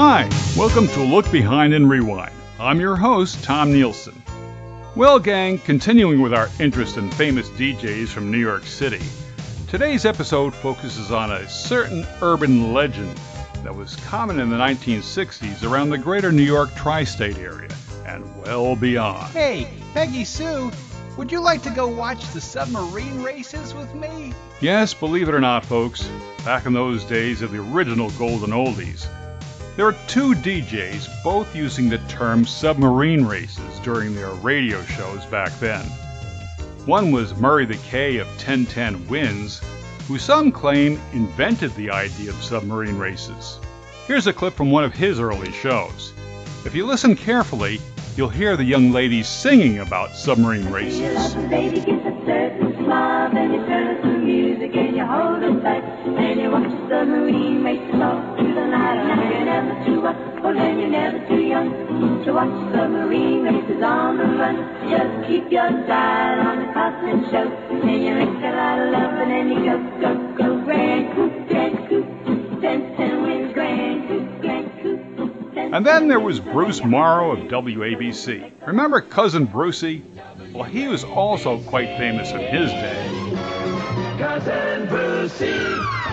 Hi, welcome to Look Behind and Rewind. I'm your host, Tom Nielson. Well, gang, continuing with our interest in famous DJs from New York City, today's episode focuses on a certain urban legend that was common in the 1960s around the greater New York tri state area and well beyond. Hey, Peggy Sue, would you like to go watch the submarine races with me? Yes, believe it or not, folks, back in those days of the original Golden Oldies, there are two DJs both using the term submarine races during their radio shows back then. One was Murray the K of 1010 Wins, who some claim invented the idea of submarine races. Here's a clip from one of his early shows. If you listen carefully, you'll hear the young ladies singing about submarine races. Music you hold tight, and you watch the race off through the night. Now you're never too oh, then you're never too young to watch submarine races on the run. Just keep your eye on the show, and you make a lot of love, and then you go, go, go, grand coupe, grand wins, grand coupe. And then there was Bruce Morrow of WABC. Remember Cousin Brucey? Well, he was also quite famous in his day. Cousin Brucey.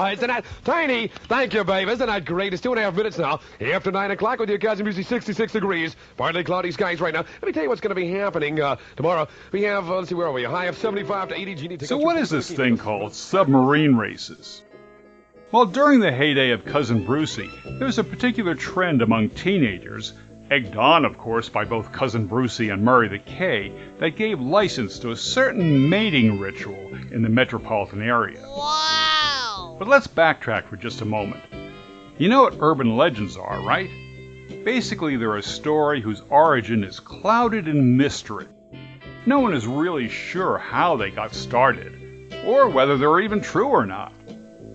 Oh, isn't that tiny? Thank you, babe. Isn't that great? It's two and a half minutes now. After nine o'clock with your cousin music, 66 degrees. Partly cloudy skies right now. Let me tell you what's going to be happening uh, tomorrow. We have, uh, let's see, where are we? A high of 75 to 80. Genie, take So, out what your- is this thing called submarine races? Well, during the heyday of Cousin Brucey, there was a particular trend among teenagers, egged on, of course, by both Cousin Brucey and Murray the K, that gave license to a certain mating ritual in the metropolitan area. Wow! But let's backtrack for just a moment. You know what urban legends are, right? Basically, they're a story whose origin is clouded in mystery. No one is really sure how they got started, or whether they're even true or not.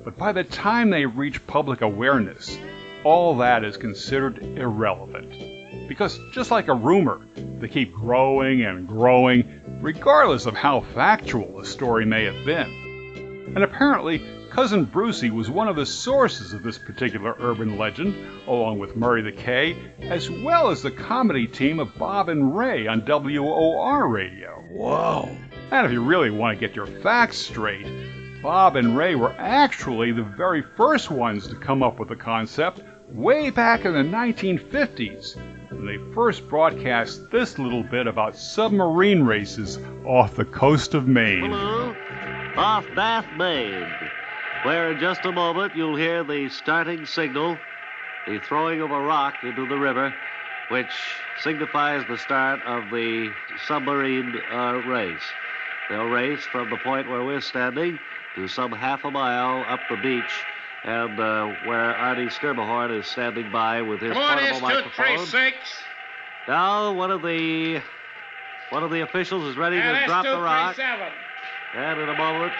But by the time they reach public awareness, all that is considered irrelevant. Because just like a rumor, they keep growing and growing, regardless of how factual the story may have been. And apparently, Cousin Brucey was one of the sources of this particular urban legend, along with Murray the K, as well as the comedy team of Bob and Ray on WOR radio. Whoa. And if you really want to get your facts straight, Bob and Ray were actually the very first ones to come up with the concept way back in the 1950s when they first broadcast this little bit about submarine races off the coast of Maine. Hello, off Bath, Maine, where in just a moment you'll hear the starting signal, the throwing of a rock into the river, which signifies the start of the submarine uh, race. They'll race from the point where we're standing to some half a mile up the beach, and uh, where Artie Sturmahorn is standing by with his Come on, portable S two three microphone. six. Now one of the one of the officials is ready And to drop the rock. And in a moment,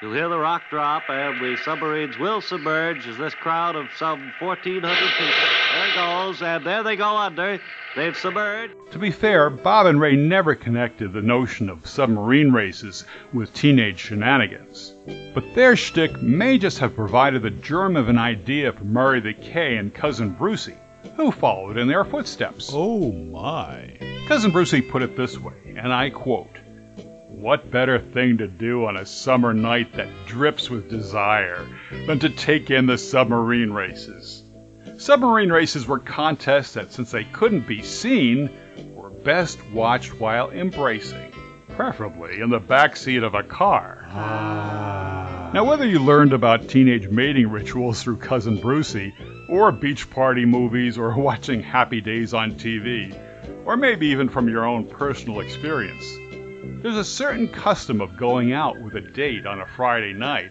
you'll hear the rock drop, and the submarines will submerge as this crowd of some 1,400 people. There it goes, and there they go under. They've submerged. To be fair, Bob and Ray never connected the notion of submarine races with teenage shenanigans. But their shtick may just have provided the germ of an idea for Murray the K and Cousin Brucey, who followed in their footsteps. Oh my. Cousin Brucey put it this way, and I quote What better thing to do on a summer night that drips with desire than to take in the submarine races? Submarine races were contests that, since they couldn't be seen, were best watched while embracing, preferably in the back seat of a car. Ah. Now, whether you learned about teenage mating rituals through Cousin Brucey, or beach party movies, or watching Happy Days on TV, or maybe even from your own personal experience, there's a certain custom of going out with a date on a Friday night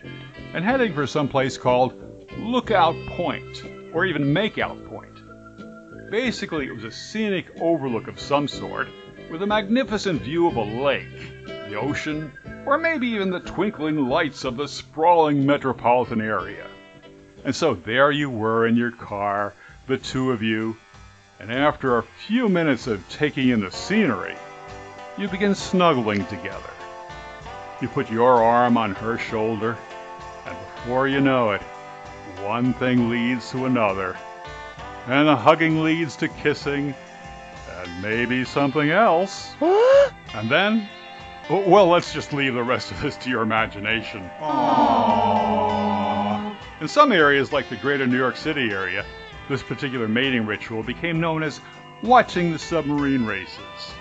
and heading for some place called Lookout Point, or even Makeout Point. Basically, it was a scenic overlook of some sort with a magnificent view of a lake, the ocean, or maybe even the twinkling lights of the sprawling metropolitan area. And so there you were in your car, the two of you, and after a few minutes of taking in the scenery, you begin snuggling together. You put your arm on her shoulder, and before you know it, one thing leads to another, and the hugging leads to kissing, and maybe something else. and then, well, let's just leave the rest of this to your imagination. In some areas, like the greater New York City area, this particular mating ritual became known as watching the submarine races.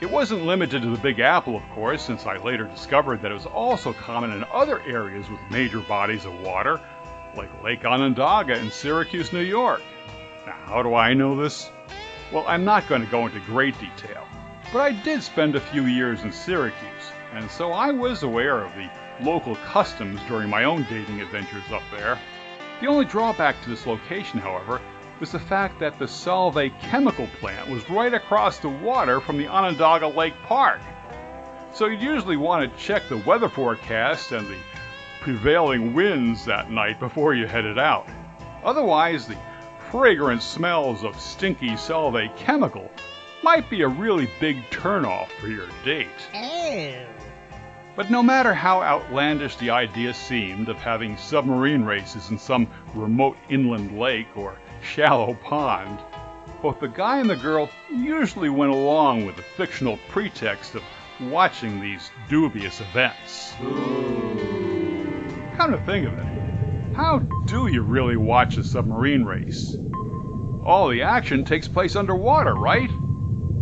It wasn't limited to the Big Apple, of course, since I later discovered that it was also common in other areas with major bodies of water, like Lake Onondaga in Syracuse, New York. Now, how do I know this? Well, I'm not going to go into great detail, but I did spend a few years in Syracuse, and so I was aware of the local customs during my own dating adventures up there. The only drawback to this location, however, was the fact that the Solvay chemical plant was right across the water from the Onondaga Lake Park. So you'd usually want to check the weather forecast and the prevailing winds that night before you headed out. Otherwise, the fragrant smells of stinky Solvay chemical might be a really big turnoff for your date. Oh. But no matter how outlandish the idea seemed of having submarine races in some remote inland lake or shallow pond, both the guy and the girl usually went along with the fictional pretext of watching these dubious events. Come to think of it, how do you really watch a submarine race? All the action takes place underwater, right?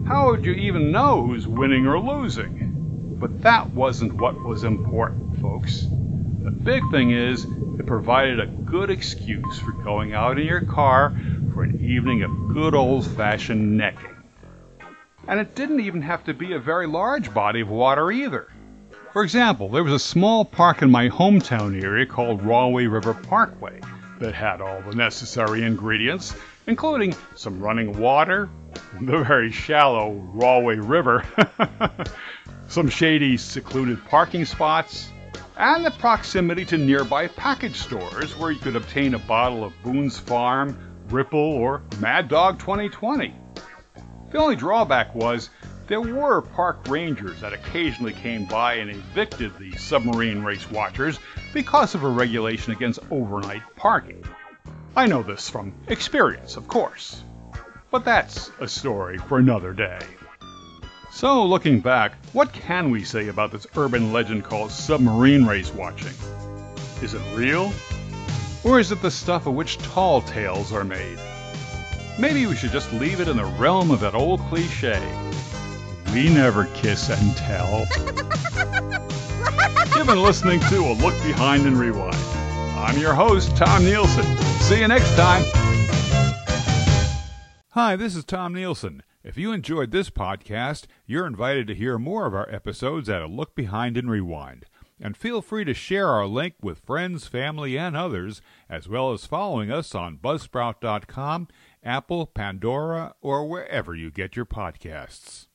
How would you even know who's winning or losing? But that wasn't what was important, folks. The big thing is, it provided a good excuse for going out in your car for an evening of good old fashioned necking. And it didn't even have to be a very large body of water either. For example, there was a small park in my hometown area called Rahway River Parkway that had all the necessary ingredients, including some running water, the very shallow Rahway River, some shady, secluded parking spots, and the proximity to nearby package stores where you could obtain a bottle of Boone's Farm, Ripple, or Mad Dog 2020. The only drawback was there were park rangers that occasionally came by and evicted the submarine race watchers because of a regulation against overnight parking. I know this from experience, of course. But that's a story for another day. So, looking back, what can we say about this urban legend called submarine race watching? Is it real? Or is it the stuff of which tall tales are made? Maybe we should just leave it in the realm of that old cliche. We never kiss and tell. You've been listening to A Look Behind and Rewind. I'm your host, Tom Nielson. See you next time. Hi, this is Tom Nielson. If you enjoyed this podcast, you're invited to hear more of our episodes at A Look Behind and Rewind. And feel free to share our link with friends, family, and others, as well as following us on Buzzsprout.com, Apple, Pandora, or wherever you get your podcasts.